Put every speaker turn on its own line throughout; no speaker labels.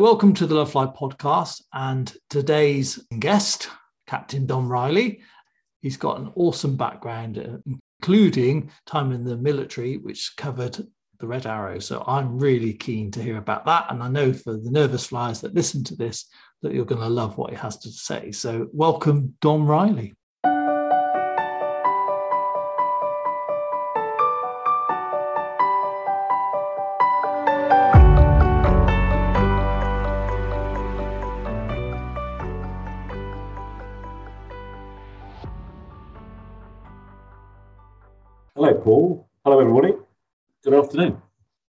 Welcome to the Love Flight podcast and today's guest, Captain Dom Riley. He's got an awesome background, including time in the military, which covered the Red Arrow. So I'm really keen to hear about that. And I know for the nervous flyers that listen to this, that you're going to love what he has to say. So welcome, Dom Riley.
Good afternoon.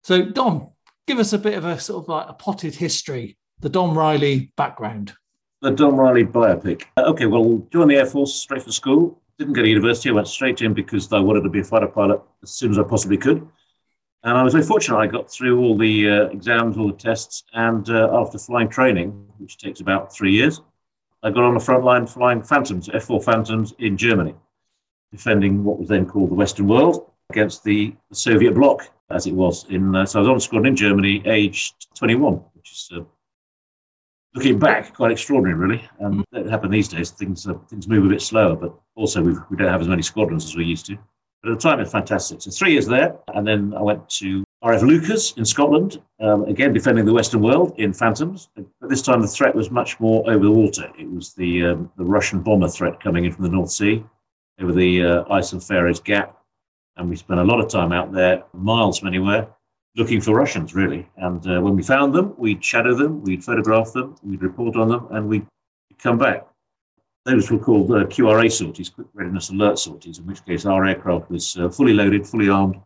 So, Dom, give us a bit of a sort of like a potted history, the Dom Riley background.
The Dom Riley biopic. Uh, okay, well, joined the Air Force straight from school. Didn't go to university. I went straight in because I wanted to be a fighter pilot as soon as I possibly could. And I was very fortunate. I got through all the uh, exams, all the tests, and uh, after flying training, which takes about three years, I got on the front line flying Phantoms, F4 Phantoms in Germany defending what was then called the Western world against the, Soviet bloc, as it was. In uh, so I was on a squadron in Germany, aged 21, which is uh, looking back quite extraordinary, really. And that happened these days. Things uh, things move a bit slower, but also we we don't have as many squadrons as we used to. But at the time, it's fantastic. So three years there, and then I went to RAF Leuchars in Scotland, um, again defending the Western world in Phantoms. But this time the threat was much more over the water. It was the um, the Russian bomber threat coming in from the North Sea over the uh, Iceland Faroes Gap. And we spent a lot of time out there, miles from anywhere, looking for Russians, really. And uh, when we found them, we'd shadow them, we'd photograph them, we'd report on them, and we'd come back. Those were called uh, QRA sorties, quick readiness alert sorties, in which case our aircraft was uh, fully loaded, fully armed,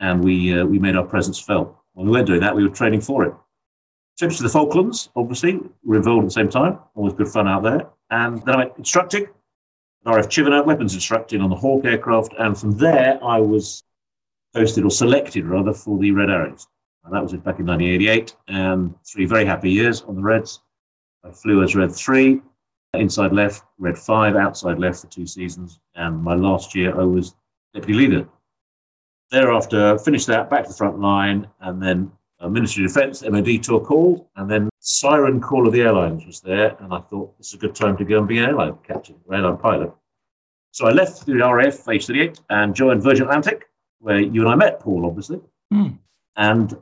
and we, uh, we made our presence felt. When we weren't doing that, we were training for it. Trips to the Falklands, obviously, were involved at the same time. Always good fun out there. And then I went instructing RAF Chivenor, weapons instructing on the Hawk aircraft, and from there I was posted or selected rather for the Red Arrows. And that was back in 1988, and three very happy years on the Reds. I flew as Red 3, inside left, Red 5, outside left for two seasons, and my last year I was deputy leader. Thereafter, finished that, back to the front line, and then uh, Ministry of Defence, MOD tour called, and then siren call of the airlines was there, and I thought this is a good time to go and be an airline captain, airline pilot. So I left the RAF age 38 and joined Virgin Atlantic, where you and I met, Paul, obviously. Mm. And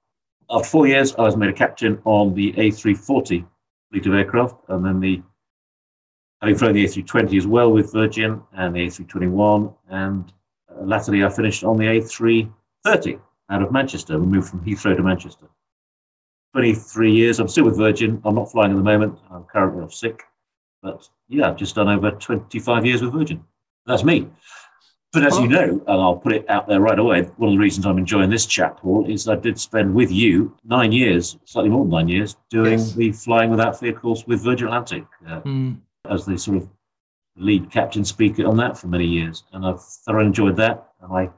after four years, I was made a captain on the A340 fleet of aircraft, and then the having flown the A320 as well with Virgin and the A321, and uh, latterly I finished on the A330 out of Manchester. We moved from Heathrow to Manchester. 23 years. I'm still with Virgin. I'm not flying at the moment. I'm currently off sick. But yeah, I've just done over 25 years with Virgin. That's me. But as you know, and I'll put it out there right away, one of the reasons I'm enjoying this chat, Paul, is I did spend with you nine years, slightly more than nine years, doing yes. the flying without fear course with Virgin Atlantic uh, mm. as the sort of lead captain speaker on that for many years. And I've thoroughly enjoyed that. And I'm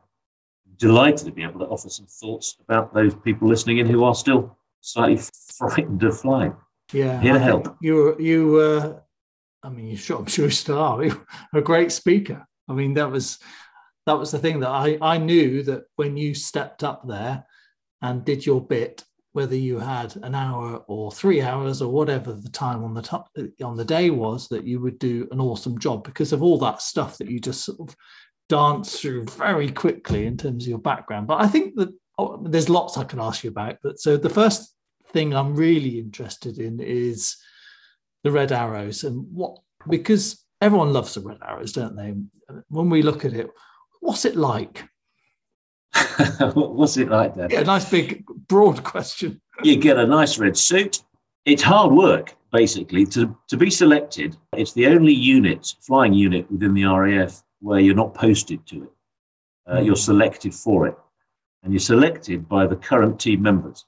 delighted to be able to offer some thoughts about those people listening in who are still slightly frightened of flying.
Yeah,
here to help.
You you uh, I mean, you sure I'm sure you still are a great speaker. I mean, that was that was the thing that I I knew that when you stepped up there and did your bit, whether you had an hour or three hours or whatever the time on the top on the day was, that you would do an awesome job because of all that stuff that you just sort of dance through very quickly in terms of your background. But I think that oh, there's lots I can ask you about. But so the first thing I'm really interested in is the red arrows and what because everyone loves the red arrows, don't they? When we look at it, what's it like?
what's it like then?
Yeah, a nice big broad question.
you get a nice red suit. It's hard work, basically, to, to be selected. It's the only unit, flying unit within the RAF where you're not posted to it. Uh, mm. You're selected for it. And you're selected by the current team members.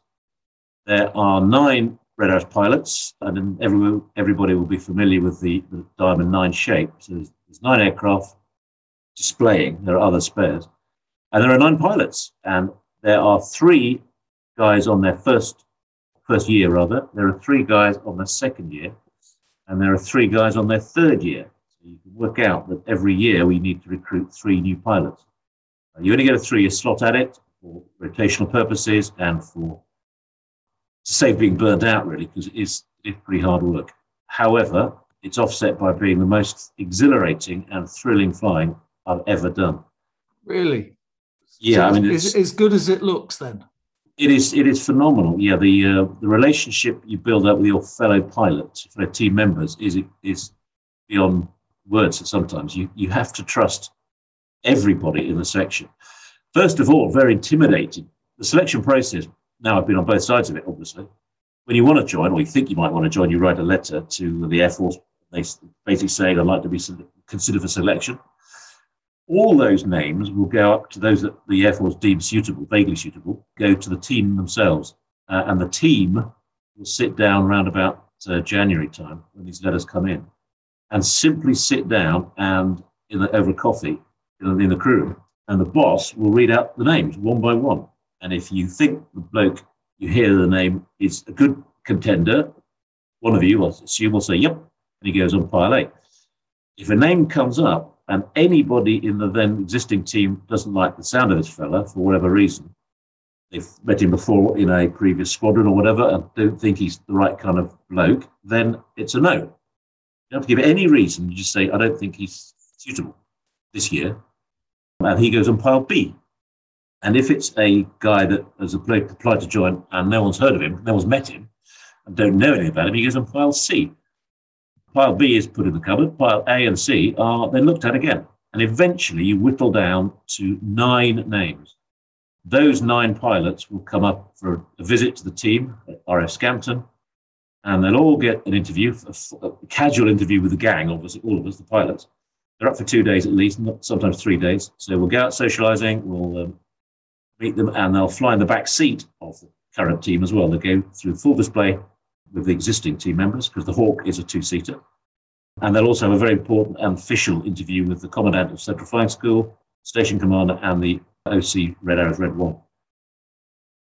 There are nine Red Arrows pilots, and every, everybody will be familiar with the, the Diamond 9 shape. So there's, there's nine aircraft displaying, there are other spares. And there are nine pilots, and there are three guys on their first first year rather. There are three guys on their second year, and there are three guys on their third year. So you can work out that every year we need to recruit three new pilots. You only get a three-year slot at it for rotational purposes and for to save being burned out, really, because it is, it is pretty hard work. However, it's offset by being the most exhilarating and thrilling flying I've ever done.
Really?
Yeah,
So
I mean,
it's,
it's,
as good as it looks then.
it is it is phenomenal. Yeah, the uh, the relationship you build up with your fellow pilots, fellow team members, is is beyond words. Sometimes you you have to trust everybody in the section. First of all, very intimidating. The selection process. Now I've been on both sides of it, obviously. When you want to join, or you think you might want to join, you write a letter to the Air Force. They basically say, "I'd like to be considered for selection." All those names will go up to those that the Air Force deems suitable, vaguely suitable, go to the team themselves. Uh, and the team will sit down around about uh, January time when these letters come in and simply sit down and in the, over coffee in in the crew room. And the boss will read out the names one by one. And if you think the bloke you hear the name is a good contender, one of you, I assume, will say, yep. And he goes on pile eight. If a name comes up and anybody in the then existing team doesn't like the sound of this fella for whatever reason, they've met him before in a previous squadron or whatever and don't think he's the right kind of bloke, then it's a no. You don't have to give any reason. You just say, I don't think he's suitable this year. And he goes on pile B. And if it's a guy that has applied to join and no one's heard of him, no one's met him, and don't know anything about him, he goes on pile C. Pile B is put in the cupboard. Pile A and C are then looked at again. And eventually you whittle down to nine names. Those nine pilots will come up for a visit to the team at RAF Scampton, and they'll all get an interview, a, a casual interview with the gang, obviously, all of us, the pilots. They're up for two days at least, sometimes three days. So we'll go out socializing, we'll um, meet them, and they'll fly in the back seat of the current team as well. They go through full display with the existing team members because the Hawk is a two seater. And they'll also have a very important and official interview with the Commandant of Central Flying School, Station Commander, and the OC Red Arrows Red One.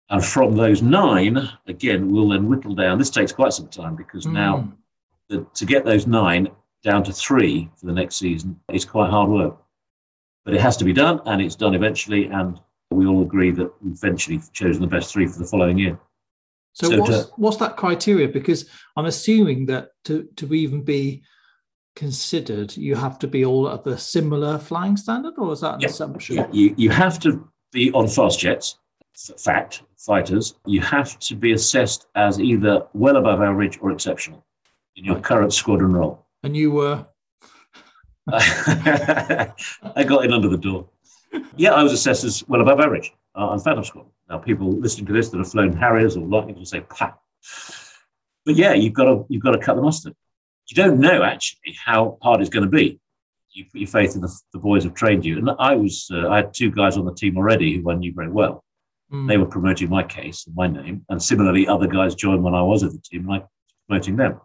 And from those nine, again, we'll then whittle down. This takes quite some time because now
Mm.
the, to get those nine down to three for the next season is quite hard work. But it has to be done, and it's done eventually. And we all agree that we've eventually chosen the best three for the following year.
So,
So
what's
to-
what's that criteria? Because I'm assuming that to to even be considered, you have to be all at the similar flying standard, or is that an
Yeah.
assumption?
Yeah, you, you have to be on fast jets, fact, fighters. You have to be assessed as either well above average or exceptional in your current squadron role.
And you were
I got in under the door. Yeah, I was assessed as well above average uh, on Phantom Squad. Now, people listening to this that have flown Harriers or Lightning will say, "Pah." But yeah, you've got to you've got to cut the mustard. You don't know actually how hard it's going to be. You put your faith in the, the boys have trained you. And I was uh, I had two guys on the team already who I knew very well.
mm,
They were promoting my case and my name, and similarly, other guys joined when I was at the team, and I was promoting them.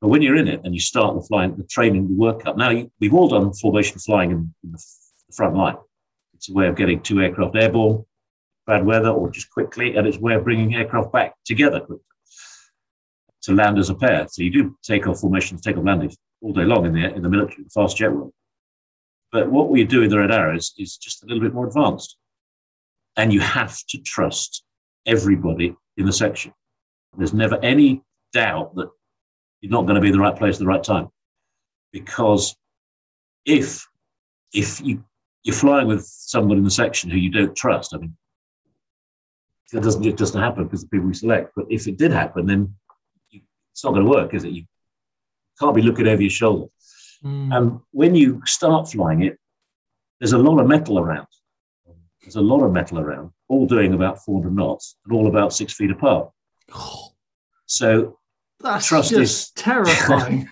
But when you're in it and you start the flying, the training, the workup. Now you, we've all done formation flying in, in the, the front line. It's a way of getting two aircraft airborne, bad weather, or just quickly, and it's a way of bringing aircraft back together quickly to land as a pair. So you do take off formations, take off landings all day long in the in the military, the fast jet world. But what we do in the Red Arrows is just a little bit more advanced, and you have to trust everybody in the section. There's never any doubt that you're not going to be in the right place at the right time, because if if you you're flying with someone in the section who you don't trust, I mean, that doesn't it doesn't happen because the people we select. But if it did happen, then you, it's not going to work, is it? You can't be looking over your shoulder.
mm,
And when you start flying it, there's a lot of metal around. There's a lot of metal around, all doing about 400 knots and all about six feet apart. So
that's
trust
just
is-
terrifying.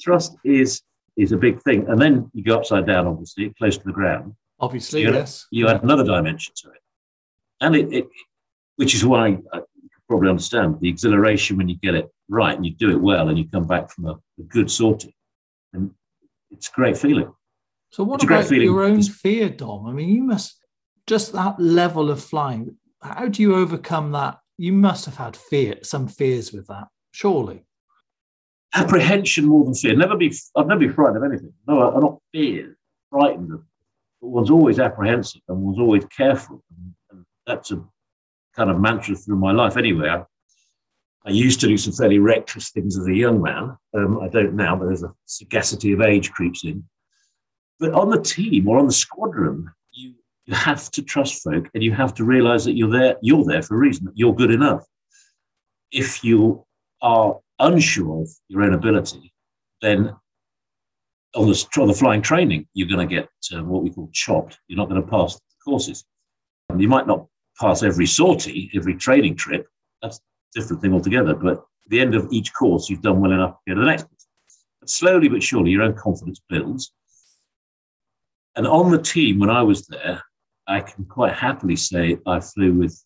trust is is a big thing. And then you go upside down, obviously, close to the ground.
Obviously,
You know,
yes.
You add another dimension to it, and it, it which is why I you can probably understand the exhilaration when you get it right and you do it well and you come back from a, a good sortie, and it's a great feeling.
So, what
It's
about your own fear, Dom? I mean, you must just that level of flying. How do you overcome that? You must have had fear, some fears with that, surely.
Apprehension more than fear. Never be, I've never been frightened of anything. No, I'm not feared, frightened of. But one's always apprehensive and one's always careful. And, and that's a kind of mantra through my life anyway. I, I used to do some fairly reckless things as a young man. Um, I don't now, but there's a sagacity of age creeps in. But on the team or on the squadron, you, you have to trust folk and you have to realize that you're there, you're there for a reason, that you're good enough. If you are unsure of your own ability, then on the, on the flying training, you're going to get uh, what we call chopped. You're not going to pass courses. And you might not pass every sortie, every training trip. That's a different thing altogether. But at the end of each course, you've done well enough to go to the next. But slowly but surely, your own confidence builds. And on the team, when I was there, I can quite happily say I flew with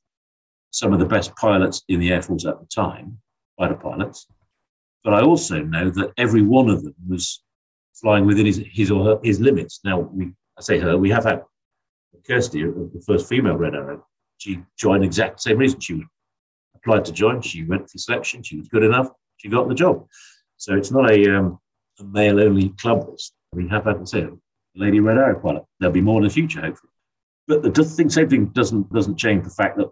some of the best pilots in the Air Force at the time, fighter pilots. But I also know that every one of them was flying within his, his or her his limits. Now, we I say her, we have had Kirsty, the first female Red Arrow. She joined exact same reason. She applied to join. She went for selection. She was good enough. She got the job. So it's not a, um, a male only club. We have had say Lady Red Arrow pilot. There'll be more in the future, hopefully. But the thing, same thing doesn't doesn't change the fact that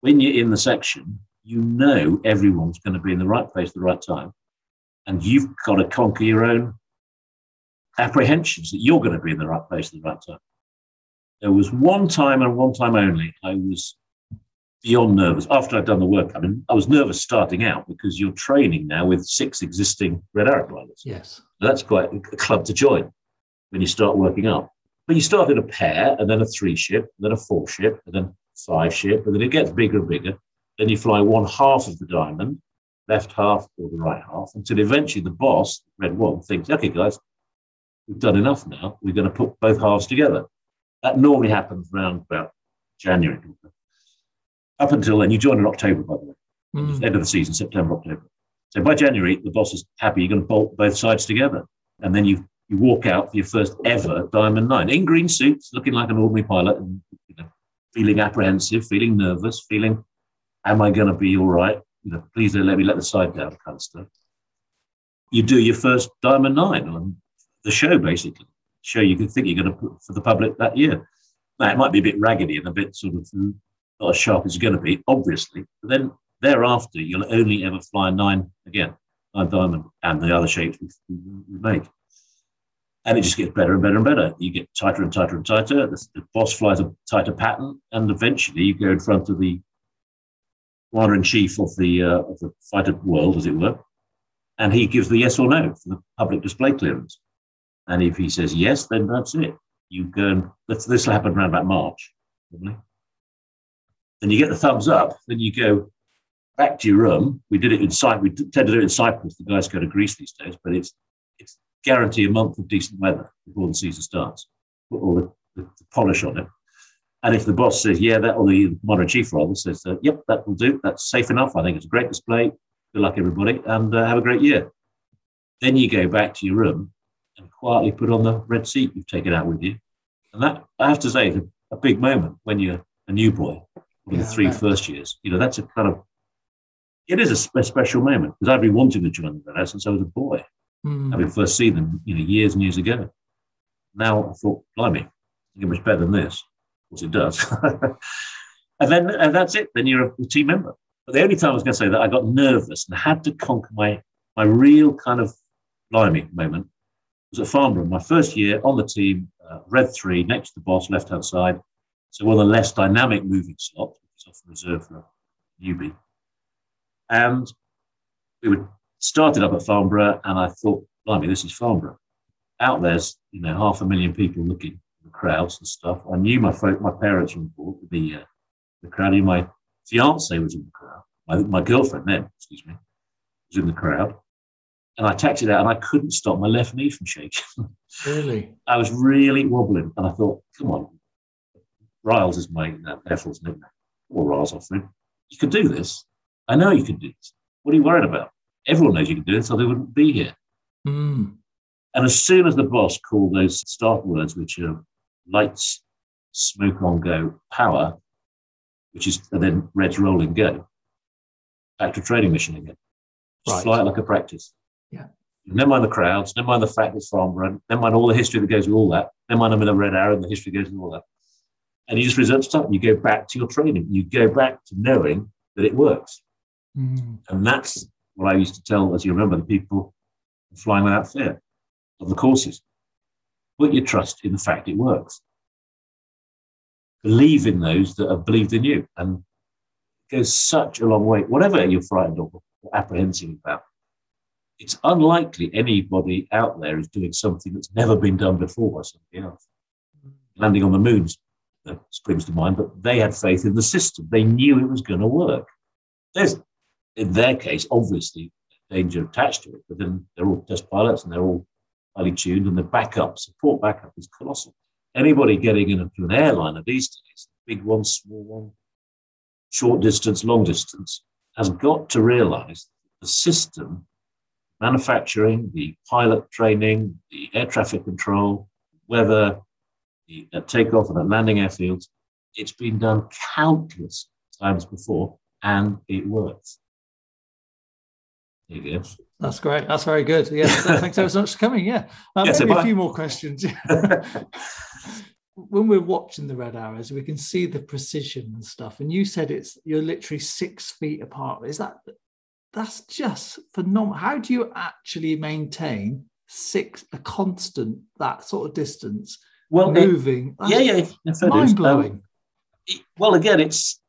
when you're in the section, you know everyone's going to be in the right place at the right time, and you've got to conquer your own apprehensions that you're going to be in the right place at the right time. There was one time and one time only I was beyond nervous after I'd done the work. I mean, I was nervous starting out because you're training now with six existing Red Arrow pilots.
Yes.
That's quite a club to join when you start working up. But you start in a pair and then a three ship, and then a four ship, and then five ship, and then it gets bigger and bigger. Then you fly one half of the diamond, left half or the right half, until eventually the boss, Red One, thinks, okay, guys, we've done enough now. We're going to put both halves together. That normally happens around about January. Up until then, you join in October, by the way, mm. end of the season, September, October. So by January, the boss is happy. You're going to bolt both sides together, and then you you walk out for your first ever Diamond Nine in green suits, looking like an ordinary pilot, and you know, feeling apprehensive, feeling nervous, feeling, "Am I going to be all right?" You know, please don't let me let the side down, kind of stuff. You do your first Diamond Nine on the show, basically show you can think you're going to put for the public that year. Now, it might be a bit raggedy and a bit sort of not as sharp as it's going to be, obviously. But then thereafter, you'll only ever fly nine again, nine diamond, and the other shapes we, we make. And it just gets better and better and better. You get tighter and tighter and tighter. The, the boss flies a tighter pattern, and eventually you go in front of the commander in chief of the uh, of the fighter world, as it were, and he gives the yes or no for the public display clearance. And if he says yes, then that's it. You go and this will happen around about March, probably. Then you get the thumbs up. Then you go back to your room. We did it in Cyprus. We tend to do it in Cyprus. The guys go to Greece these days, but it's it's guarantee a month of decent weather before the season starts. Put all the, the, the polish on it. And if the boss says, yeah, that, or the modern chief rather says, uh, yep, that will do. That's safe enough. I think it's a great display. Good luck, everybody, and uh, have a great year. Then you go back to your room and quietly put on the red seat you've taken out with you. And that, I have to say, is a, a big moment when you're a new boy, in yeah, the three first years. You know, that's a kind of, it is a, a special moment because I've been wanting to join the Red since I was a boy. Mm. Having first seen them, you know, years and years ago. Now I thought, blimey, it much better than this. Course, it does. and then and that's it. Then you're a team member. But the only time I was going to say that I got nervous and had to conquer my my real kind of blimey moment was at Farnborough. My first year on the team, uh, red three, next to the boss, left hand side. So one of the less dynamic moving slots, which is often reserved for a newbie. And we would started up at Farnborough, and I thought, blimey, this is Farnborough. Out there's you know half a million people looking the crowds and stuff. I knew my folk, my parents were board, the uh, the crowd. I my fiance was in the crowd. My, my girlfriend then, excuse me, was in the crowd and I taxied out and I couldn't stop my left knee from shaking.
Really?
I was really wobbling. And I thought, come on, Riles is my uh, Air nickname, or Riles offering. You could do this. I know you can do this. What are you worried about? Everyone knows you can do it, so they wouldn't be here. Mm. And as soon as the boss called those start words, which are lights, smoke on go, power, which is, and then red's rolling go, back to training mission again. Just right. fly it like a practice.
Yeah.
Never mind the crowds, never mind the fact it's Farnborough, never mind all the history that goes with all that, never mind I'm in a red arrow and the history goes with all that. And you just result to start. You go back to your training. You go back to knowing that it works.
Mm.
And that's what I used to tell, as you remember, the people flying without fear of the courses. Put your trust in the fact it works. Believe in those that have believed in you. And it goes such a long way. Whatever you're frightened or apprehensive about, it's unlikely anybody out there is doing something that's never been done before by somebody else. Landing on the moon springs to mind, but they had faith in the system. They knew it was going to work. There's, in their case, obviously danger attached to it, but then they're all test pilots and they're all highly tuned, and the backup, support backup is colossal. Anybody getting into an airliner these days, big one, small one, short distance, long distance, has got to realize the system, manufacturing, the pilot training, the air traffic control, weather, the uh, takeoff and the landing airfields, it's been done countless times before and it works. There you go.
That's great. That's very good. Yeah. Thanks so much for coming. Yeah. Um,
Yes,
maybe a few more questions. when we're watching the red arrows, we can see the precision and stuff. And you said it's you're literally six feet apart. Is that that's just phenomenal? How do you actually maintain six a constant that sort of distance
well,
moving?
yeah, yeah, yeah,
mind
Um,
blowing.
it- well, again, it's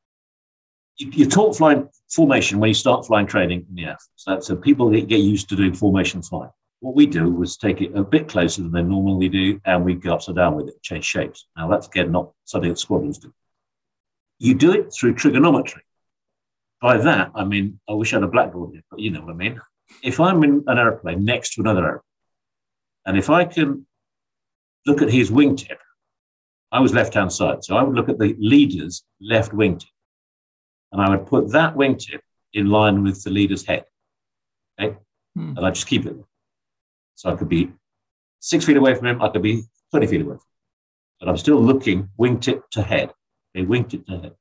you, you taught flying formation when you start flying training in the air. So, so people get used to doing formation flying. What we do was take it a bit closer than they normally do, and we go upside down with it, change shapes. Now, that's again not something that squadrons do. You do it through trigonometry. By that, I mean, I wish I had a blackboard here, but you know what I mean. If I'm in an aeroplane next to another aeroplane, and if I can look at his wingtip, I was left hand side. So I would look at the leader's left wingtip and I would put that wingtip in line with the leader's head. Okay.
Hmm.
And I'd just keep it. So I could be six feet away from him, I could be 20 feet away from him. But I'm still looking wingtip to head. Okay, wingtip to head.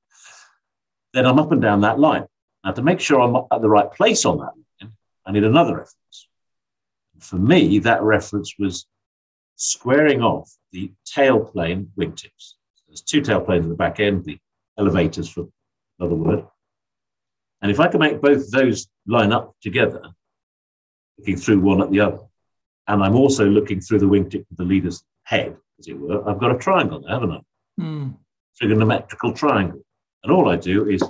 Then I'm up and down that line. Now, to make sure I'm at the right place on that line, I need another reference. For me, that reference was squaring off the tailplane wingtips. There's two tailplanes at the back end, the elevators, for another word. And if I can make both those line up together, looking through one at the other, and I'm also looking through the wingtip of the leader's head, as it were, I've got a triangle there, haven't I?
Hmm.
Trigonometrical triangle. And all I do is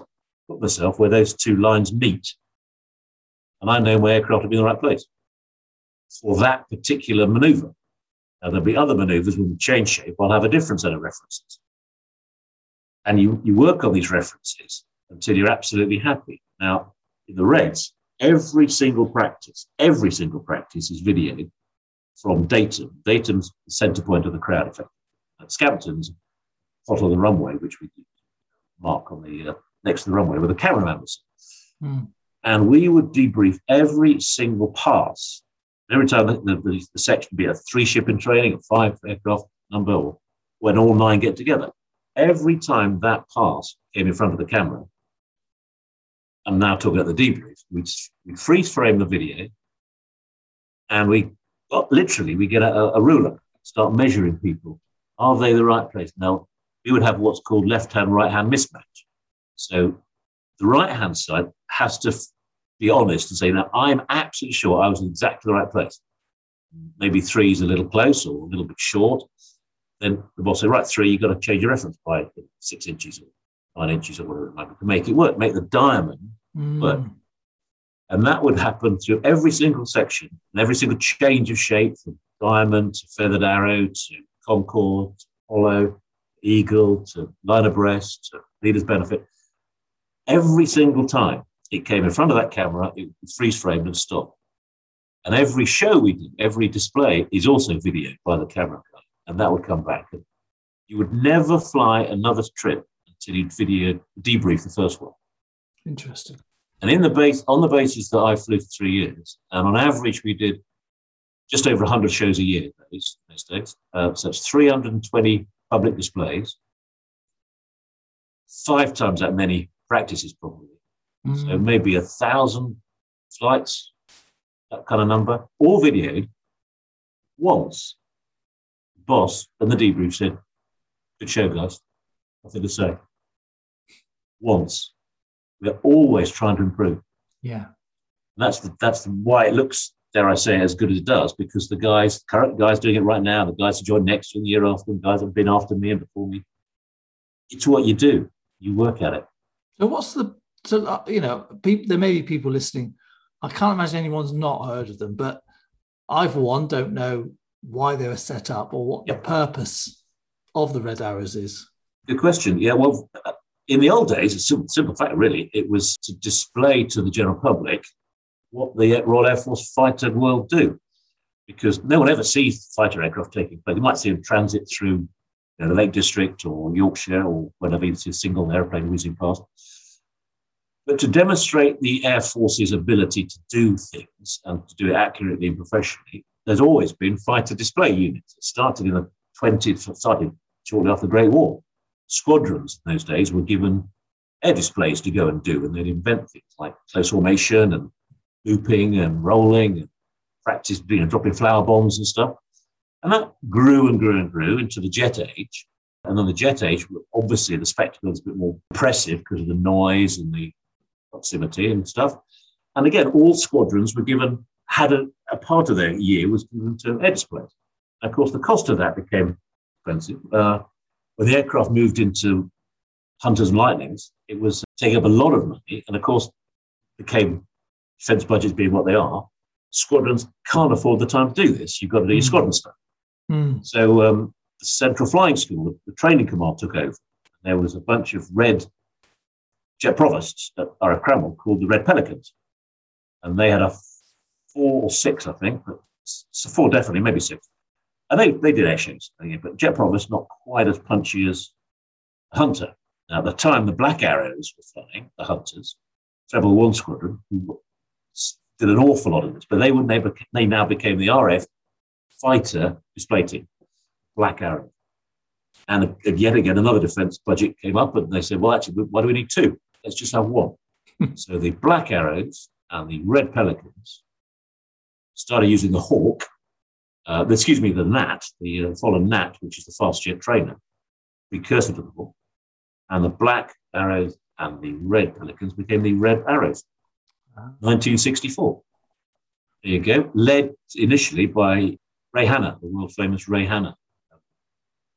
put myself where those two lines meet. And I know my aircraft will be in the right place for that particular maneuver. Now, there'll be other maneuvers when we change shape. I'll have a different set of references. And you, you work on these references until you're absolutely happy. Now, in the Reds, every single practice, every single practice is videoed from Datum. Datum's the center point of the crowd effect. At Scampton's, hot on the runway, which we mark on the uh, next to the runway with a cameraman was.
Hmm.
And we would debrief every single pass. Every time the, the, the section be a three ship in training, a five aircraft number, or when all nine get together. Every time that pass came in front of the camera, I'm now talking about the debrief, we'd, we'd freeze frame the video and we got, literally we get a, a ruler, start measuring people. Are they the right place? Now, we would have what's called left hand, right hand mismatch. So the right hand side has to be honest and say, now I'm absolutely sure I was in exactly the right place. Maybe three is a little close or a little bit short. Then the boss say, right, three, you've got to change your reference by six inches or nine inches or whatever it might be to make it work, make the diamond
Hmm.
But- and that would happen through every single section and every single change of shape from diamond to feathered arrow to Concorde, to hollow, eagle to line abreast to leader's benefit. Every single time it came in front of that camera, it freeze framed and stopped. And every show we did, every display is also videoed by the camera and that would come back. You would never fly another trip until you'd video debrief the first one.
Interesting.
And in the base, on the basis that I flew for three years, and on average we did just over 100 shows a year those, those days. Uh, so it's 320 public displays, five times that many practices probably. So
Hmm.
maybe a thousand flights, that kind of number, all videoed. Once, boss and the debrief said, "Good show, guys. Nothing to say." Once, we're always trying to improve.
Yeah.
And that's the, that's the, why it looks, dare I say, as good as it does, because the guys, current guys doing it right now, the guys who join next year, the year after, the guys that have been after me and before me, it's what you do. You work at it.
So what's the so uh, you know people there may be people listening. I can't imagine anyone's not heard of them, but I for one don't know why they were set up or what yep. the purpose of the Red Arrows is.
Good question. Yeah, well, in the old days, it's a simple, simple fact, really. It was to display to the general public what the Royal Air Force fighter world do, because no one ever sees fighter aircraft taking place. You might see them transit through you know, the Lake District or Yorkshire or wherever you see a single airplane whizzing past. But to demonstrate the Air Force's ability to do things and to do it accurately and professionally, there's always been fighter display units. It started in the 20th, started shortly after the Great War. Squadrons in those days were given air displays to go and do, and they'd invent things like close formation and looping and rolling and practice, you know, dropping flower bombs and stuff. And that grew and grew and grew into the jet age. And then the jet age, obviously, the spectacle is a bit more impressive because of the noise and the proximity and stuff. And again, all squadrons were given, had a, a part of their year was given to displays. Of course, the cost of that became expensive. Uh, when the aircraft moved into Hunters and Lightnings, it was taking up a lot of money. And of course, became defense budgets being what they are, squadrons can't afford the time to do this. You've got to do your mm. squadron stuff. Mm. So um, the Central Flying School, the, the training command took over. There was a bunch of red jet provosts at RAF Cranwell called the Red Pelicans. And they had a four or six, I think, but four definitely, maybe six. And they, they did air shows, but jet provost not quite as punchy as Hunter. Now, at the time, the Black Arrows were flying, the Hunters, Treble One Squadron, who did an awful lot of this, but they would never, they now became the RAF fighter display team, Black Arrow. And yet again, another defense budget came up, and they said, well, actually, why do we need two? Let's just have one. so the Black Arrows and the Red Pelicans started using the Hawk, uh, excuse me, the Gnat, the uh, Folland Gnat, which is the fast jet trainer, precursor to the Hawk. And the Black Arrows and the Red Pelicans became the Red Arrows. 1964. There you go. Led initially by Ray Hanna, the world famous Ray Hanna.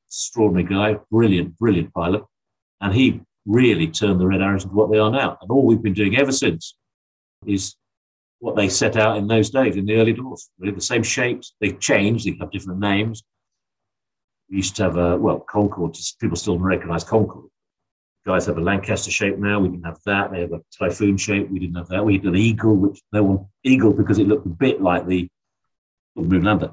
Extraordinary guy, brilliant, brilliant pilot. And he really turned the Red Arrows into what they are now. And all we've been doing ever since is what they set out in those days, in the early doors. Really the same shapes. They changed, they have different names. We used to have a, well, Concorde, people still recognize Concorde guys have a Lancaster shape now. We didn't have that. They have a Typhoon shape. We didn't have that. We had an Eagle, which no one Eagle because it looked a bit like the, the Moon Lander,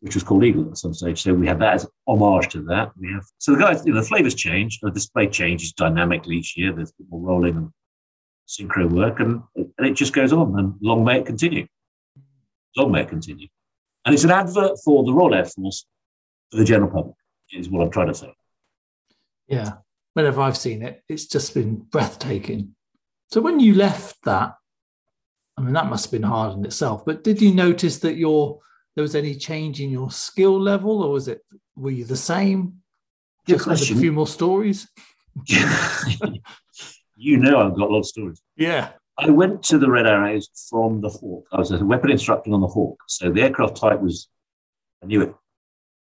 which was called Eagle at some stage. So we had that as homage to that. We have so the guys, you know, the flavors change. The display changes dynamically each year. There's more rolling and synchro work, and, and it just goes on. And long may it continue. Long may it continue. And it's an advert for the Royal Air Force for the general public. Is what I'm trying to say.
Yeah, whenever I've seen it, it's just been breathtaking. So when you left that, I mean, that must have been hard in itself, but did you notice that your there was any change in your skill level, or was it were you the same? Just a few more stories.
you know, I've got a lot of stories.
Yeah.
I went to the Red Arrows from the Hawk. I was a weapon instructor on the Hawk. So the aircraft type was, I knew it,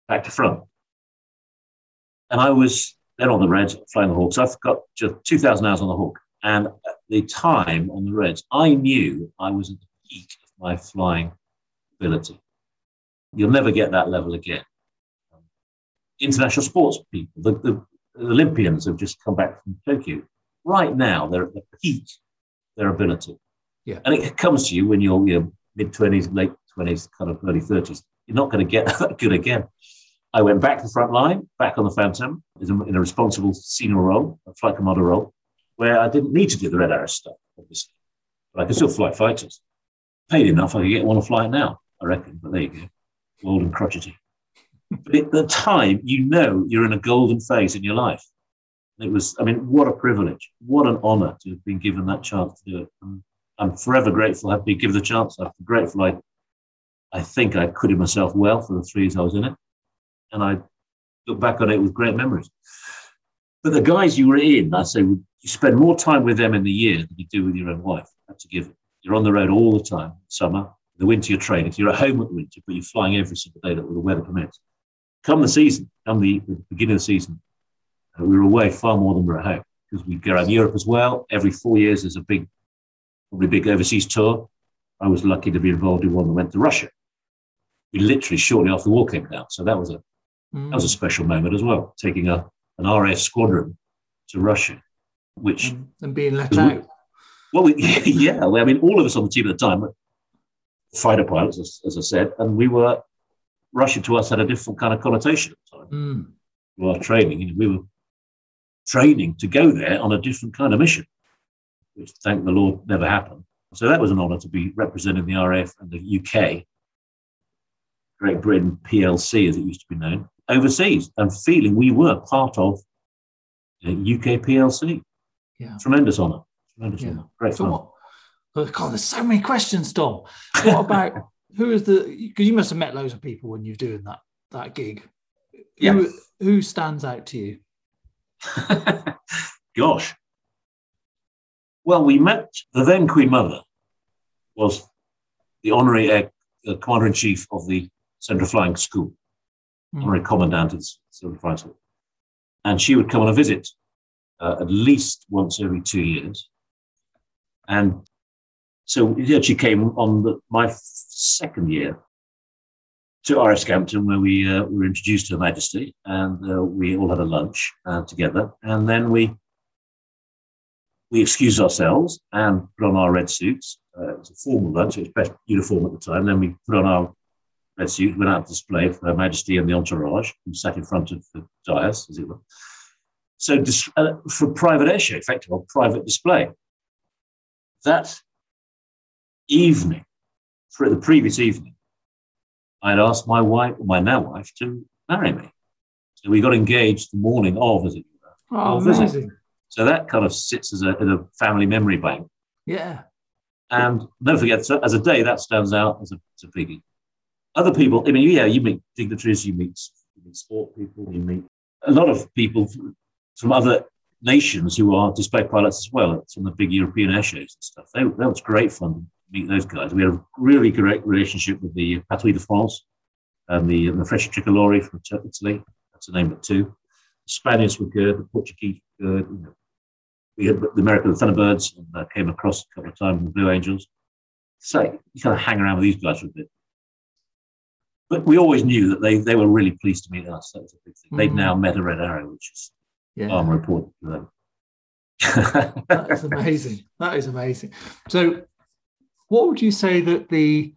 back to front. And I was then on the Reds, flying the Hawks. I've got just 2,000 hours on the Hawk. And at the time on the Reds, I knew I was at the peak of my flying ability. You'll never get that level again. International sports people, the, the, the Olympians have just come back from Tokyo. Right now, they're at the peak of their ability.
Yeah.
And it comes to you when you're, you're mid 20s, late 20s, kind of early 30s. You're not going to get that good again. I went back to the front line, back on the Phantom, in a responsible senior role, a flight commander role, where I didn't need to do the Red Arrow stuff, obviously. But I could still fly fighters. Paid enough, I could get one to fly now, I reckon. But there you go. Old and crotchety. but at the time, you know you're in a golden phase in your life. It was, I mean, what a privilege. What an honor to have been given that chance to do it. And I'm forever grateful I've been given the chance. I'm grateful I, I think I acquitted myself well for the three years I was in it and I look back on it with great memories. But the guys you were in, I say, you spend more time with them in the year than you do with your own wife. That's a given. You're on the road all the time, summer. The winter, you're training. You're at home at the winter, but you're flying every single day that the weather permits. Come the season, come the, the beginning of the season, uh, we were away far more than we we're at home because we go around Europe as well. Every four years, there's a big, probably big overseas tour. I was lucky to be involved in one that went to Russia. We literally shortly after the war came down, so that was a mm. that was a special moment as well, taking a an RAF squadron to Russia, which
and, and being let out.
Well, we, yeah, well, I mean, all of us on the team at the time were fighter pilots, as, as I said, and we were Russia to us had a different kind of connotation at the time. Mm. Well, training, you know, we were training to go there on a different kind of mission, which thank the Lord never happened. So that was an honour to be representing the RAF and the UK, Great Britain PLC as it used to be known, overseas and feeling we were part of the UK PLC. Yeah. Tremendous honour. Tremendous yeah. honour. Great so fun. What,
oh God, there's so many questions, Dom. What about who is the because you must have met loads of people when you're doing that that gig.
Yeah.
Who, who stands out to you?
Gosh. Well, we met the then Queen Mother was the honorary uh, commander in chief of the Central Flying School, mm. honorary commandant of the Central Flying School. And she would come on a visit uh, at least once every two years. And so yeah, she came on the, my second year to RAF Scampton, where we uh, were introduced to Her Majesty, and uh, we all had a lunch uh, together. And then we we excused ourselves and put on our red suits. Uh, it was a formal lunch; it was best uniform at the time. Then we put on our red suits, went out to display for Her Majesty and the entourage, who sat in front of the dais, as it were. So, dis- uh, for private air show, effectively, private display. That evening, for the previous evening, I'd asked my wife, my now wife, to marry me. So we got engaged the morning of, as it
were. Oh, amazing.
So that kind of sits as a, as a family memory bank.
Yeah.
And don't forget, so as a day, that stands out as a, as a biggie. Other people, I mean, yeah, you meet dignitaries, you meet, you meet sport people, you meet a lot of people from other nations who are display pilots as well, from the big European air shows and stuff. They, that was great fun meet those guys. We had a really great relationship with the Patrouille de France and the, the Frecce Tricolori from Italy. That's the name but two. The Spaniards were good, the Portuguese were good. You know. We had the American Thunderbirds and uh, came across a couple of times, the Blue Angels. So you kind of hang around with these guys for a bit. But we always knew that they, they were really pleased to meet us. That was a big thing. Mm. They'd now met a Red Arrow, which is yeah. far more important to them.
that is amazing. That is amazing. So what would you say that the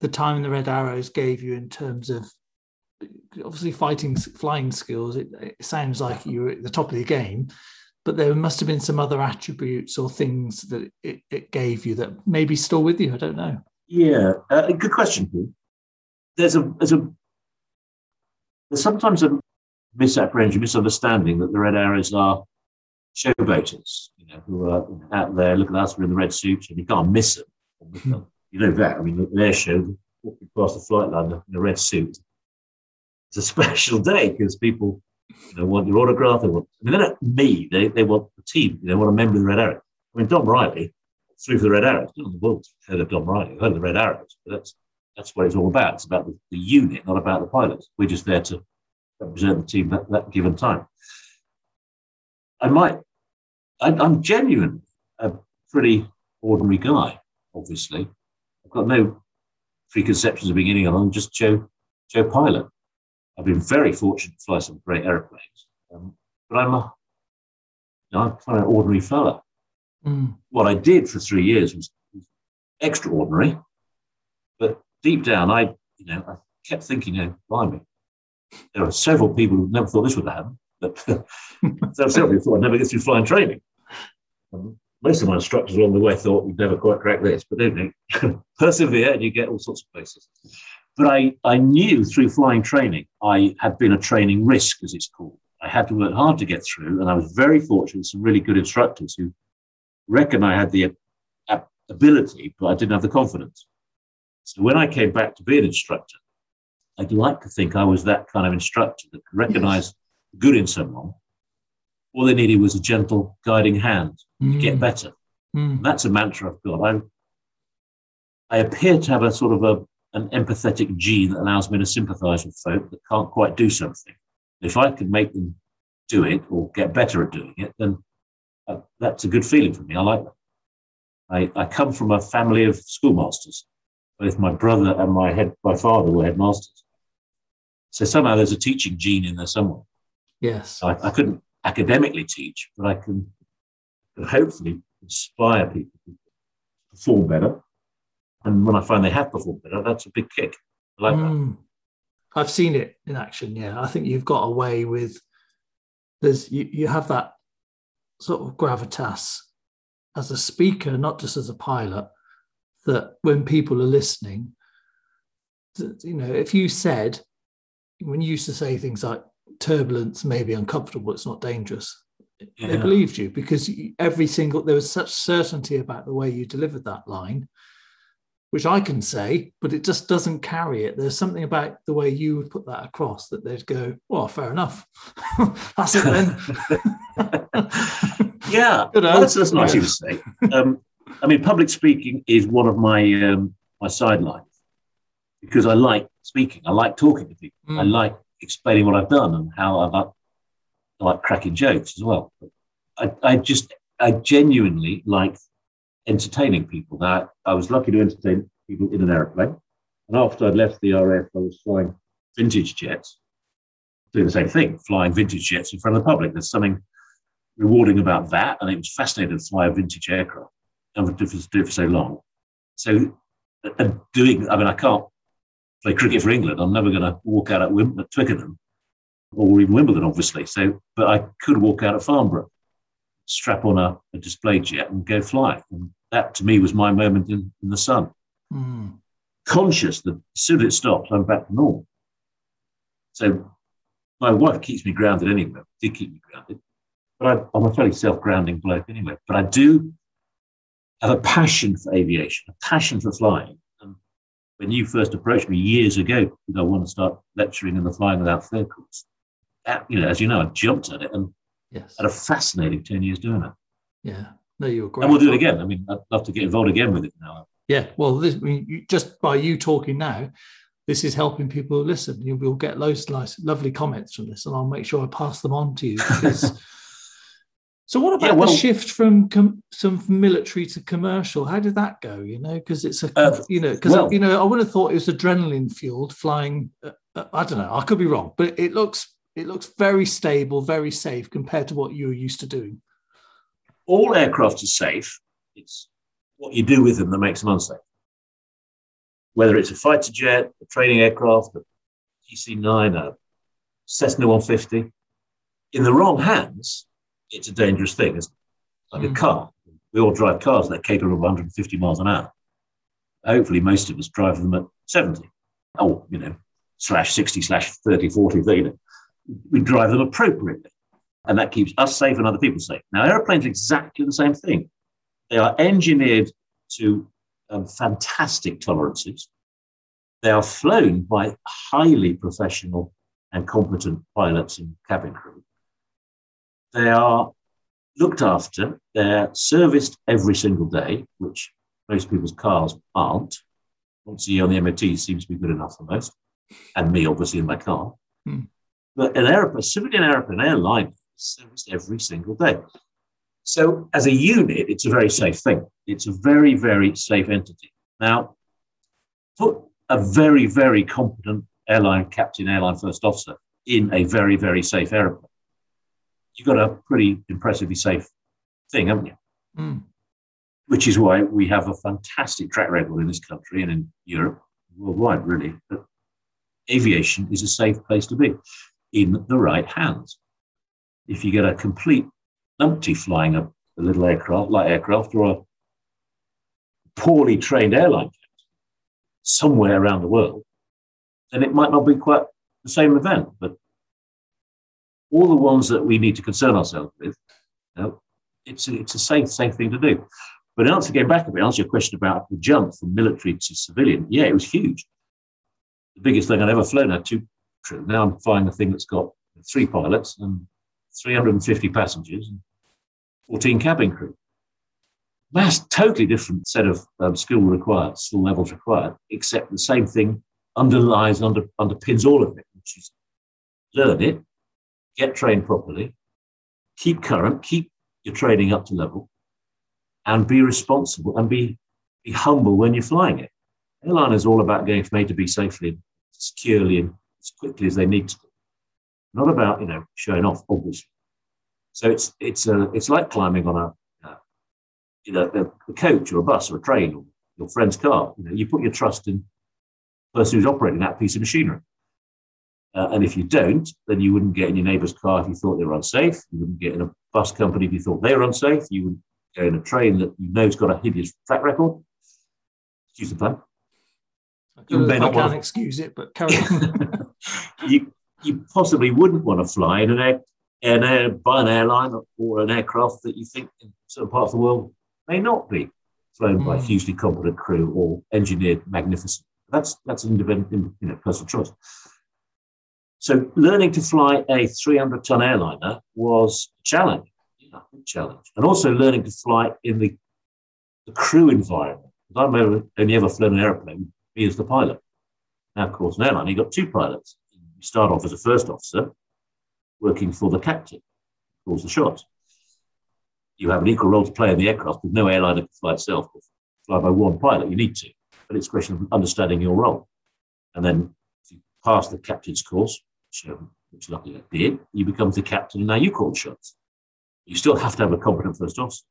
the time in the Red Arrows gave you in terms of obviously fighting flying skills? It, it sounds like you were at the top of the game, but there must have been some other attributes or things that it, it gave you that maybe still with you. I don't know.
Yeah, uh, good question. There's a there's a there's sometimes a misapprehension, misunderstanding that the Red Arrows are showboaters, you know, who are out there. Look at us, we're in the red suits, and you can't miss them. You know that. I mean, an air show, walking past the flight line in a red suit. It's a special day because people you know, want your autograph. They want, I mean, they're not me. They, they want the team. They want a member of the Red Arrows. I mean, Dom Riley through for the Red Arrows. No the world's heard of Dom Riley, heard of the Red Arrows. But that's that's what it's all about. It's about the, the unit, not about the pilots. We're just there to represent the team at that given time. I might, I, I'm genuine, a pretty ordinary guy obviously. I've got no preconceptions of being other than just Joe, Joe Pilot. I've been very fortunate to fly some great airplanes, um, but I'm a, you know, I'm kind of an ordinary fella. Mm. What I did for three years was, was, extraordinary, but deep down, I, you know, I kept thinking, you know, blimey, there are several people who never thought this would happen, but there are several people who thought I'd never get through flying training. Um, most of my instructors along the way thought we'd never quite crack this, but don't you? Persevere and you get all sorts of places. But I, I knew through flying training, I had been a training risk, as it's called. I had to work hard to get through, and I was very fortunate with some really good instructors who reckoned I had the ability, but I didn't have the confidence. So when I came back to be an instructor, I'd like to think I was that kind of instructor that could recognize good in someone all they needed was a gentle guiding hand mm. to get better. Mm. That's a mantra I've got. I, I appear to have a sort of a, an empathetic gene that allows me to sympathize with folk that can't quite do something. If I can make them do it or get better at doing it, then uh, that's a good feeling for me. I like that. I, I come from a family of schoolmasters. Both my brother and my head, my father were headmasters. So somehow there's a teaching gene in there somewhere.
Yes.
I, I couldn't academically teach, but I can, hopefully inspire people to perform better. And when I find they have performed better, that's a big kick. I like mm. that.
I've seen it in action. Yeah, I think you've got a way with. There's you, you have that sort of gravitas as a speaker, not just as a pilot. That when people are listening, you know, if you said when you used to say things like turbulence may be uncomfortable, it's not dangerous. Yeah. They believed you because every single there was such certainty about the way you delivered that line, which I can say, but it just doesn't carry it. There's something about the way you would put that across that they'd go, "Well, fair enough, that's it then."
yeah, you know? well, that's, that's nice yeah. you to say. Um, I mean, public speaking is one of my um, my sidelines because I like speaking. I like talking to people. Mm. I like explaining what I've done and how I've I like cracking jokes as well. I, I just I genuinely like entertaining people. Now I was lucky to entertain people in an aeroplane, and after I'd left the RAF, I was flying vintage jets, doing the same thing, flying vintage jets in front of the public. There's something rewarding about that, and it was fascinating to fly a vintage aircraft and do it for so long. So, and doing, I mean, I can't play cricket for England. I'm never going to walk out at, Wim- at Twickenham or even Wimbledon, obviously. So, but I could walk out at Farnborough, strap on a, a display jet, and go fly. And that, to me, was my moment in, in the sun. Mm. Conscious that as soon as it stops, I'm back to normal. So, my wife keeps me grounded anyway. Did keep me grounded, but I, I'm a fairly self-grounding bloke anyway. But I do have a passion for aviation, a passion for flying, when you first approached me years ago, because I want to start lecturing in the flying without fear course, that, you know, as you know, I jumped at it and yes. had a fascinating 10 years doing it.
Yeah. No, you were great.
And we'll do it again. I mean, I'd love to get involved again with it now.
Yeah. Well, this, I mean, you, just by you talking now, this is helping people listen. You will get loads of nice, lovely comments from this, and I'll make sure I pass them on to you because So what about yeah, well, the shift from com- some military to commercial? How did that go? You know, because it's a uh, you know because well, you know I would have thought it was adrenaline fueled flying. Uh, uh, I don't know. I could be wrong, but it looks it looks very stable, very safe compared to what you're used to doing.
All aircraft are safe. It's what you do with them that makes them unsafe. Whether it's a fighter jet, a training aircraft, a DC-9, a Cessna 150, in the wrong hands, it's a dangerous thing. It's like mm. a hmm. car. We all drive cars that are capable of 150 miles an hour. Hopefully, most of us drive them at 70 or, you know, slash 60, slash 30, 40, 30. We drive them appropriately. And that keeps us safe and other people safe. Now, airplanes are exactly the same thing. They are engineered to um, fantastic tolerances. They are flown by highly professional and competent pilots and cabin crew. They are looked after, they're serviced every single day, which most people's cars aren't. Once a year on the MOT seems to be good enough for most, and me, obviously, in my car. Hmm. But an airplane, a civilian airplane, airline is serviced every single day. So, as a unit, it's a very safe thing. It's a very, very safe entity. Now, put a very, very competent airline captain, airline first officer in a very, very safe airplane you've got a pretty impressively safe thing, haven't you? Mm. Which is why we have a fantastic track record in this country and in Europe, worldwide, really. But aviation is a safe place to be in the right hands. If you get a complete numpty flying a, a little aircraft, light aircraft, or a poorly trained airline somewhere around the world, then it might not be quite the same event. But all the ones that we need to concern ourselves with, you know, it's, a, it's a safe, safe thing to do. But in answer, getting back a bit, answer your question about the jump from military to civilian, yeah, it was huge. The biggest thing I'd ever flown had two. Now I'm flying a thing that's got three pilots and 350 passengers and 14 cabin crew. That's totally different set of um, skill required, skill levels required, except the same thing underlies, and under, underpins all of it, which is learn it, get trained properly, keep current, keep your training up to level, and be responsible and be, be humble when you're flying it. Airline is all about going from A to B safely, securely, and as quickly as they need to. Not about you know showing off, obviously. So it's it's a uh, it's like climbing on a uh, you know a, a, coach or a bus or a train or your friend's car. You know you put your trust in the person who's operating that piece of machinery. Uh, and if you don't, then you wouldn't get in your neighbour's car if you thought they were unsafe. You wouldn't get in a bus company if you thought they were unsafe. You wouldn't go in a train that you know's got a hideous track record. Excuse the pun.
You may not I can't excuse it, but carry on.
you you possibly wouldn't want to fly in an air, an air by an airline or an aircraft that you think in certain parts of the world may not be flown mm. by a hmm. hugely competent crew or engineered magnificent. That's that's an independent, you know, personal choice. So learning to fly a 300 ton airliner was a challenge, yeah, a challenge, and also learning to fly in the, the crew environment. I've only ever flown an airplane, me as the pilot. Now, of course, an airline, you've got two pilots you start off as a first officer working for the captain, calls the shots. You have an equal role to play in the aircraft, with no airliner can fly itself, or fly by one pilot. You need to, but it's a question of understanding your role. And then if you pass the captain's course, which, um, which luckily I did, you become the captain, and now you call shots. You still have to have a competent first officer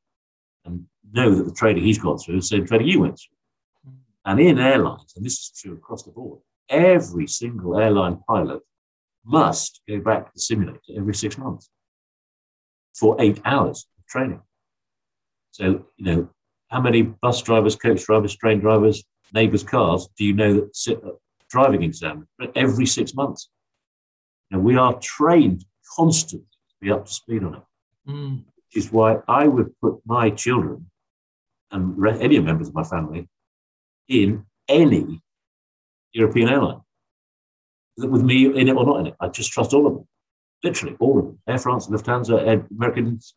and know that the training he's gone through is the same training you went through. And in airlines, and this is true across the board, every single airline pilot must go back to the simulator every six months for eight hours of training. So, you know, how many bus drivers, coach drivers, train drivers, neighbors' cars do you know that sit at driving exam every six months? Now, we are trained constantly to be up to speed on it, mm. which is why I would put my children and any members of my family in any European airline. With me in it or not in it, I just trust all of them. Literally, all of them. Air France, Lufthansa, Air, Americans,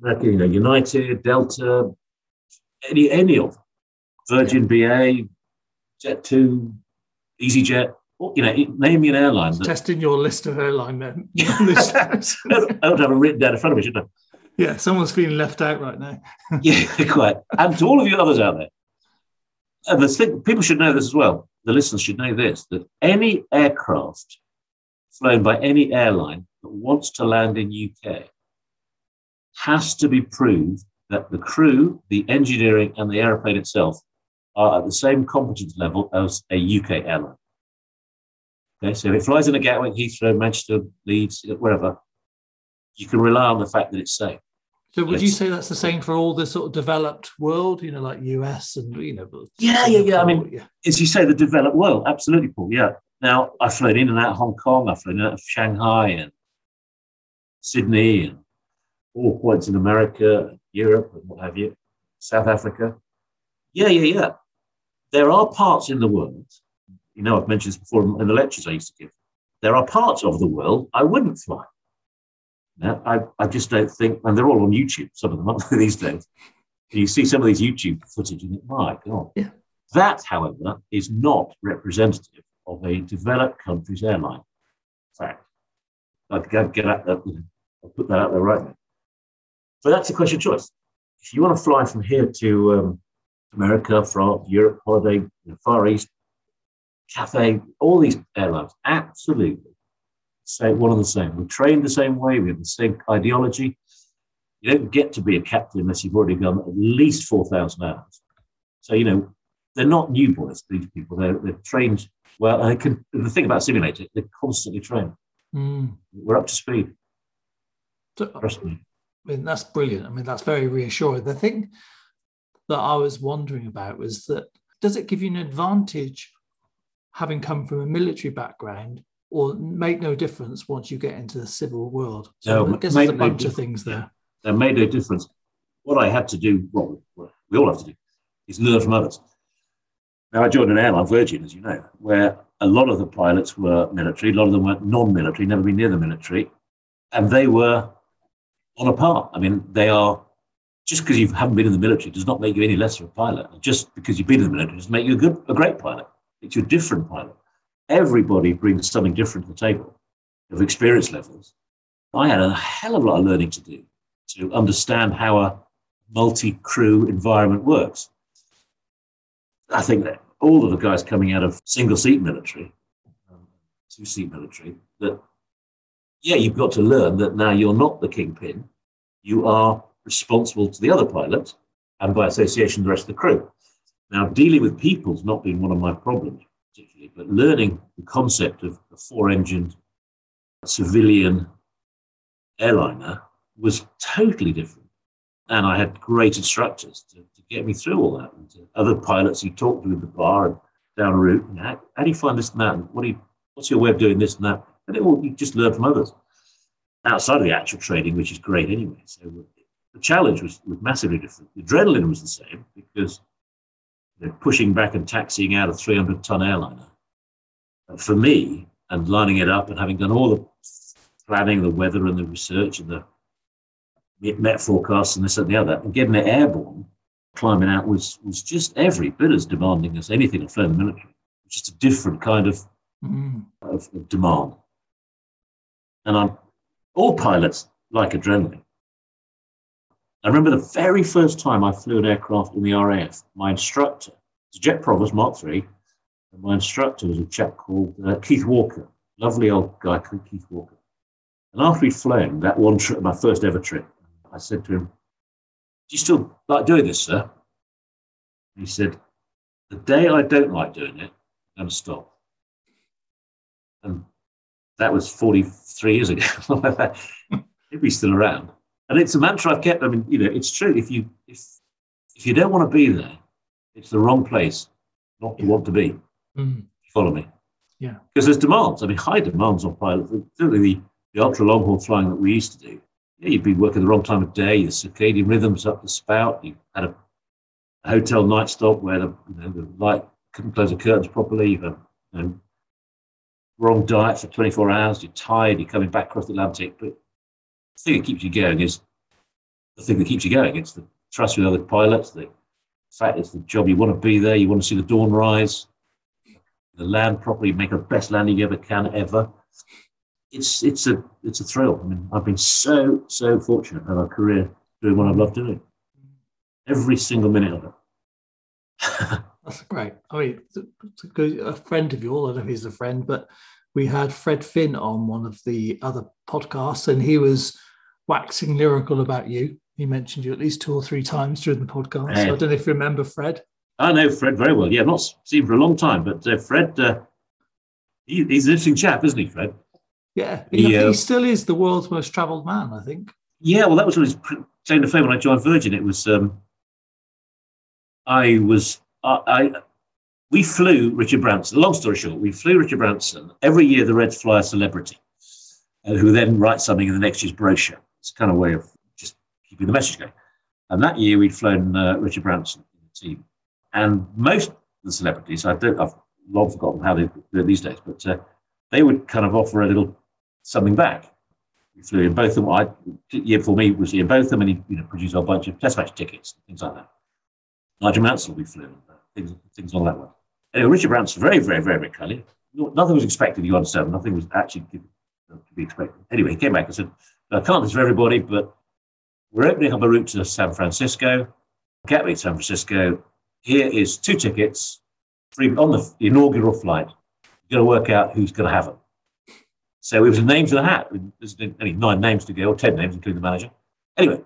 American, you know, United, Delta, any any of them. Virgin BA, Jet2, EasyJet, you know, name me an airline.
That, Testing your list of airline men.
I don't have it written down in front of me, should I?
Yeah, someone's feeling left out right now.
yeah, quite. And to all of you others out there, and the thing, people should know this as well the listeners should know this that any aircraft flown by any airline that wants to land in UK has to be proved that the crew, the engineering, and the aeroplane itself are at the same competence level as a UK airline. Okay, so if it flies in a Gatwick, Heathrow, Manchester, Leeds, wherever, you can rely on the fact that it's safe.
So would you say that's the same for all the sort of developed world, you know, like US and you know?
Yeah, yeah, yeah. I mean, yeah. as you say, the developed world, absolutely, Paul. Yeah. Now I've flown in and out of Hong Kong. I've flown out of Shanghai and Sydney and all points in America, Europe, and what have you, South Africa. Yeah, yeah, yeah. There are parts in the world. You know, I've mentioned this before in the lectures I used to give. There are parts of the world I wouldn't fly. Now, I, I just don't think, and they're all on YouTube, some of them aren't these days. You see some of these YouTube footage and think, my God. Yeah. That, however, is not representative of a developed country's airline. Fact. I'd get, get at that, I'll put that out there right now. So that's a question of choice. If you want to fly from here to um, America, France, Europe, holiday, the Far East, Cathay, all these airlines, absolutely say one and the same. We're trained the same way. We have the same ideology. You don't get to be a captain unless you've already done at least 4,000 hours. So, you know, they're not new boys, these people. They're, they're trained well. And can, the thing about simulator, they're constantly trained. Mm. We're up to speed.
So, Trust me. I mean, that's brilliant. I mean, that's very reassuring. The thing that I was wondering about was that does it give you an advantage having come from a military background or make no difference once you get into the civil world. So no, I guess there's a bunch no of things there.
That made no difference. What I had to do, well, we all have to do, is learn from others. Now, I joined an airline, Virgin, as you know, where a lot of the pilots were military, a lot of them were non military, never been near the military, and they were on a par. I mean, they are just because you haven't been in the military does not make you any less of a pilot. Just because you've been in the military doesn't make you a good, a great pilot. You a different pilot. Everybody brings something different to the table of experience levels. I had a hell of a lot of learning to do to understand how a multi-crew environment works. I think that all of the guys coming out of single-seat military, um, two-seat military, that yeah, you've got to learn that now you're not the kingpin. You are responsible to the other pilot and by association the rest of the crew. Now, dealing with people's not been one of my problems particularly, but learning the concept of a four-engined civilian airliner was totally different. And I had great instructors to, to get me through all that. And other pilots you talked to in the bar and down route. And how, how do you find this and that? And what do you, what's your way of doing this and that? And it will, you just learn from others outside of the actual training, which is great anyway. So the challenge was, was massively different. The adrenaline was the same because you know, pushing back and taxiing out a 300 ton airliner. Uh, for me, and lining it up and having done all the planning, the weather and the research and the met forecasts and this and the other, and getting it airborne, climbing out was was just every bit as demanding as anything I've flown in the military. Just a different kind of, mm. of, of demand. And I'm all pilots like adrenaline. I remember the very first time I flew an aircraft in the RAF, my instructor a Jet Provost Mark III, and my instructor was a chap called uh, Keith Walker, lovely old guy called Keith Walker. And after we'd flown that one trip, my first ever trip, I said to him, Do you still like doing this, sir? he said, The day I don't like doing it, I'm going to stop. And that was 43 years ago. He'd be still around. And it's a mantra I've kept. I mean, you know, it's true. If you if if you don't want to be there, it's the wrong place not to want to be. Mm. follow me?
Yeah.
Because there's demands. I mean, high demands on pilots. Certainly the, the ultra long haul flying that we used to do. Yeah, you'd be working the wrong time of day. Your circadian rhythms up the spout. You had a, a hotel night stop where the, you know, the light couldn't close the curtains properly. You've had, you know, wrong diet for 24 hours. You're tired. You're coming back across the Atlantic, but the thing that keeps you going is the thing that keeps you going. It's the trust with other pilots, the fact it's the job you want to be there, you want to see the dawn rise, the land properly, make the best landing you ever can ever. It's it's a it's a thrill. I mean, I've been so so fortunate to have a career doing what I love doing. Every single minute of
it. That's great. I mean, a friend of yours, I don't know if he's a friend, but we had Fred Finn on one of the other podcasts, and he was waxing lyrical about you. He mentioned you at least two or three times during the podcast. So I don't know if you remember Fred.
I know Fred very well. Yeah, I've not seen him for a long time, but uh, Fred, uh, he, he's an interesting chap, isn't he, Fred?
Yeah, he, he, uh, still is the world's most travelled man, I think.
Yeah, well, that was his claim to fame when I joined Virgin. It was um, I was I, I we flew Richard Branson. Long story short, we flew Richard Branson. Every year, the Reds fly a celebrity uh, who then writes something in the next year's brochure. It's kind of way of just keeping the message going. And that year, we'd flown uh, Richard Branson in the team. And most of the celebrities, I don't, I've long forgotten how they do it these days, but uh, they would kind of offer a little something back. We flew Ian Botham. I, year before me was Ian Botham, and he you know, produced a bunch of test match tickets, and things like that. Nigel Mansell, we flew, uh, things, things on that one. Anyway, Richard Branson, very, very, very, very kindly. Nothing was expected, you understand. Nothing was actually to be expected. Anyway, he came back and said, I can't do this for everybody, but we're opening up a route to San Francisco. To San Francisco. Here is two tickets free on the inaugural flight. You've got to work out who's going to have them. So it was a name to the hat. There's only nine names to go, or 10 names, including the manager. Anyway,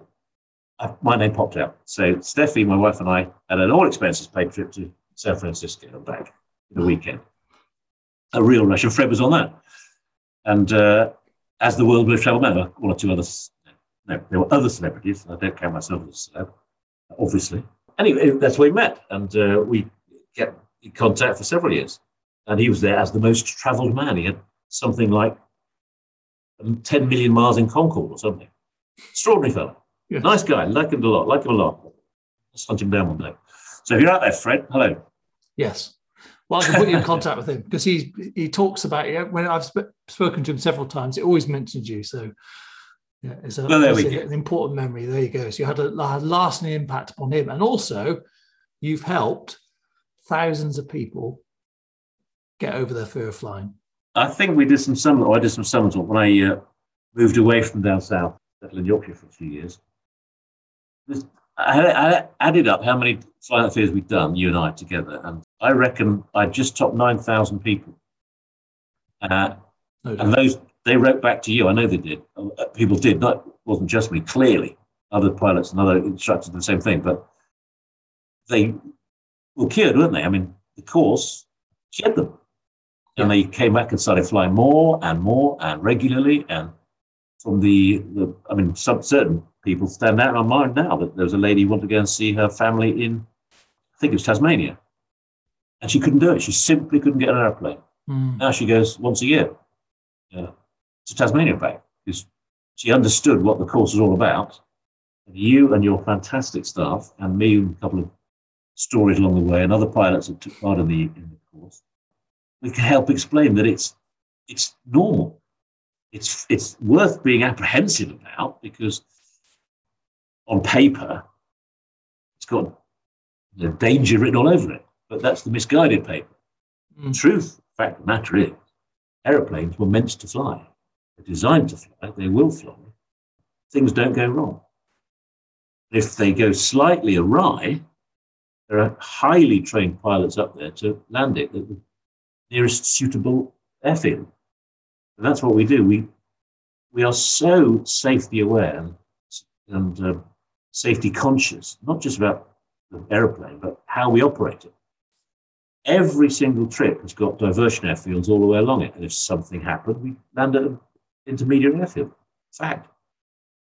my name popped out. So Steffi, my wife, and I had an all expenses paid trip to San Francisco and back the weekend. A real rush. And Fred was on that. And uh, as the world most traveled man, one or two others. No, there were other celebrities. I don't count myself as a celeb, obviously. Anyway, that's where we met. And uh, we kept in contact for several years. And he was there as the most traveled man. He had something like 10 million miles in Concorde or something. Extraordinary fellow. Yes. Nice guy. Like him a lot. Like him a lot. Let's hunt him down one day. So if you're out there, Fred, hello.
Yes. Well, I can put you in contact with him because he he talks about it. When I've sp- spoken to him several times, it always mentions you. So Yeah, it's a,
Well,
it's a- an important memory. There you go. So you had a, a lasting impact upon him, and also you've helped thousands of people get over their fear of flying.
I think we did some summer. Or I did some summer talk when I uh, moved away from down south, settled in Yorkshire for a few years. This- I, added up how many flying affairs we'd done, you and I together, and I reckon I just topped nine thousand people. Uh,
No
and those they wrote back to you. I know they did. Uh, People did. Not wasn't just me. Clearly, other pilots and other instructors did the same thing. But they were cured, weren't they? I mean, the course cured them, and they came back and started flying more and more and regularly. And from the, the I mean, some certain people stand out in my mind now. That there was a lady who wanted to go and see her family in, I think it was Tasmania, and she couldn't do it. She simply couldn't get an airplane.
Mm.
Now she goes once a year uh, to Tasmania back because she understood what the course was all about. And you and your fantastic staff, and me, and a couple of stories along the way, and other pilots that took part in the, in the course, we can help explain that it's it's normal. It's it's worth being apprehensive about because on paper it's got the danger written all over it, but that's the misguided paper.
Mm.
Truth, fact of the matter is, aeroplanes were meant to fly. They're designed to fly. They will fly. Things don't go wrong. If they go slightly awry, there are highly trained pilots up there to land it at the nearest suitable airfield. And that's what we do. We we are so safety aware and, and uh, safety conscious, not just about the aeroplane, but how we operate it every single trip has got diversion airfields all the way along it. And if something happened, we land at an intermediate airfield. Fact.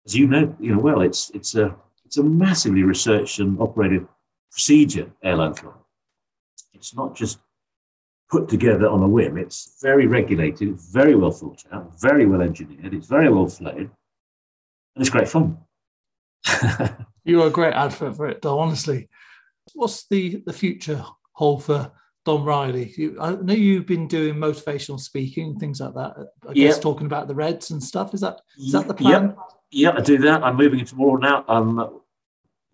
As you know, you know well, it's it's a it's a massively researched and operated procedure, airline flying. It's not just put together on a whim. It's very regulated, very well thought out, very well engineered, it's very well flown, and it's great fun.
You're a great advert for it, Dom, honestly. What's the, the future hold for Dom Riley? You, I know you've been doing motivational speaking, things like that. I guess
Yeah.
talking about the Reds and stuff. Is that is that the
Yep.
plan?
Yeah, I do that. I'm moving into more now. Um,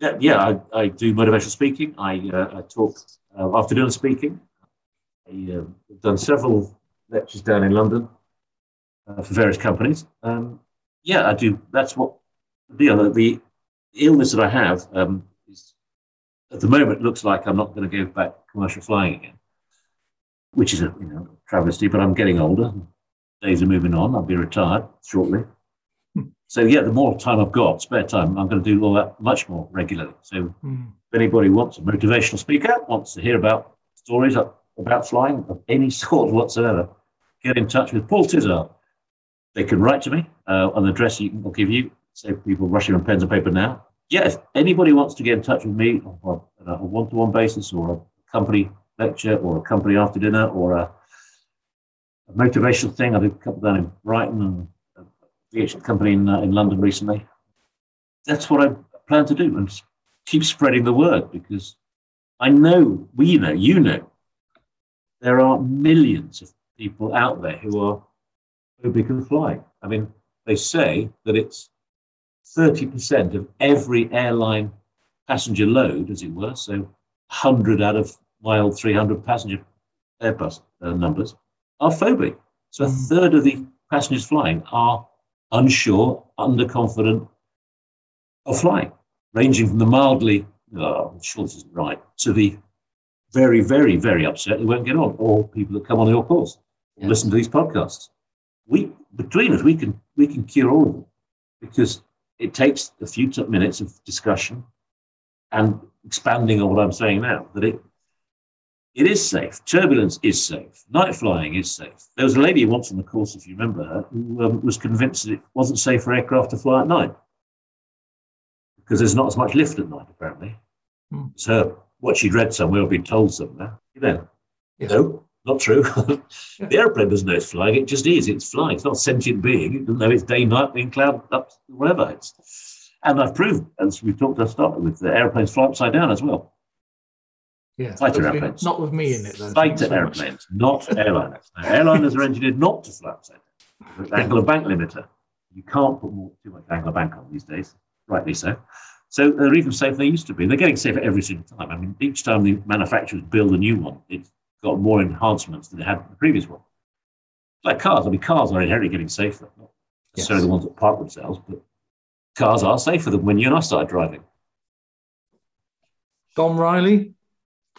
yeah, yeah I, I do motivational speaking. I, uh, I talk uh, afternoon speaking. I, uh, done several lectures down in London uh, for various companies. Um, yeah, I do. That's what the other the illness that I have um, at the moment it looks like I'm not going to go back commercial flying again, which is a you know travesty. But I'm getting older. Days are moving on. I'll be retired shortly. So yeah, the more time I've got, spare time, I'm going to do all that much more regularly. So
Mm.
if anybody wants a motivational speaker, wants to hear about stories about flying of any sort whatsoever, get in touch with Paul Tizard. They can write to me uh, on the address you, I'll give you. Save people rushing on pens and paper now. Yeah, if anybody wants to get in touch with me on a a one-to-one basis or a company lecture or a company after dinner or a, a motivational thing, I did a couple down in Brighton and a company in, uh, in London recently. That's what I plan to do and keep spreading the word because I know, we know, you know, there are millions of people out there who are phobic of fly. I mean, they say that it's 30% of every airline passenger load, as it were, so 100 out of my old 300 passenger Airbus uh, numbers, are phobic. So a
Mm.
third of the passengers flying are unsure, underconfident of flying, ranging from the mildly, oh, I'm sure this isn't right, to the very, very, very upset they won't get on, or people that come on your course
Yeah.
listen to these podcasts. We between us, we can we can cure all of them because it takes a few minutes of discussion and expanding on what I'm saying now. That it it is safe. Turbulence is safe. Night flying is safe. There was a lady once on the course, if you remember her, who um, was convinced that it wasn't safe for aircraft to fly at night because there's not as much lift at night, apparently. It's her, what she'd read somewhere or been told somewhere. You know,
Yes.
no, not true. the airplane doesn't know it's flying. It just is. It's flying. It's not a sentient being. It doesn't know it's day, night, in cloud, up, whatever. It's, and I've proved, as we talked at start with, the airplanes fly upside down as well.
Yeah,
Fighter
Not
airplanes.
Not with me in it, though.
Fighter
so
airplanes, not airliners. Now, airliners are engineered not to fly upside down. Of bank limiter. You can't put more, too much angle of bank on these days, rightly so. So they're even safer than they used to be. They're getting safer every single time. I mean, each time the manufacturers build a new one, it's got more enhancements than it had in the previous one. Like cars. I mean, cars are inherently getting safer. Not necessarily yes. the ones that park themselves, but cars are safer than when you and I started driving.
Dom Riley,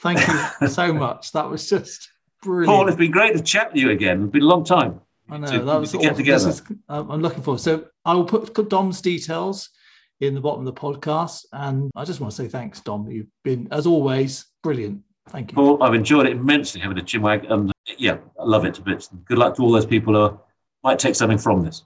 thank you so much. That was just brilliant.
Paul, it's been great to chat with you again. It's been a long time.
I know to, that was to get together. Is, um, I'm looking forward. So I will put Dom's details in the bottom of the podcast. And I just want to say thanks, Dom. You've been, as always, brilliant. Thank you.
Paul, I've enjoyed it immensely having a chinwag. And yeah, I love it bits. Good luck to all those people who might take something from this.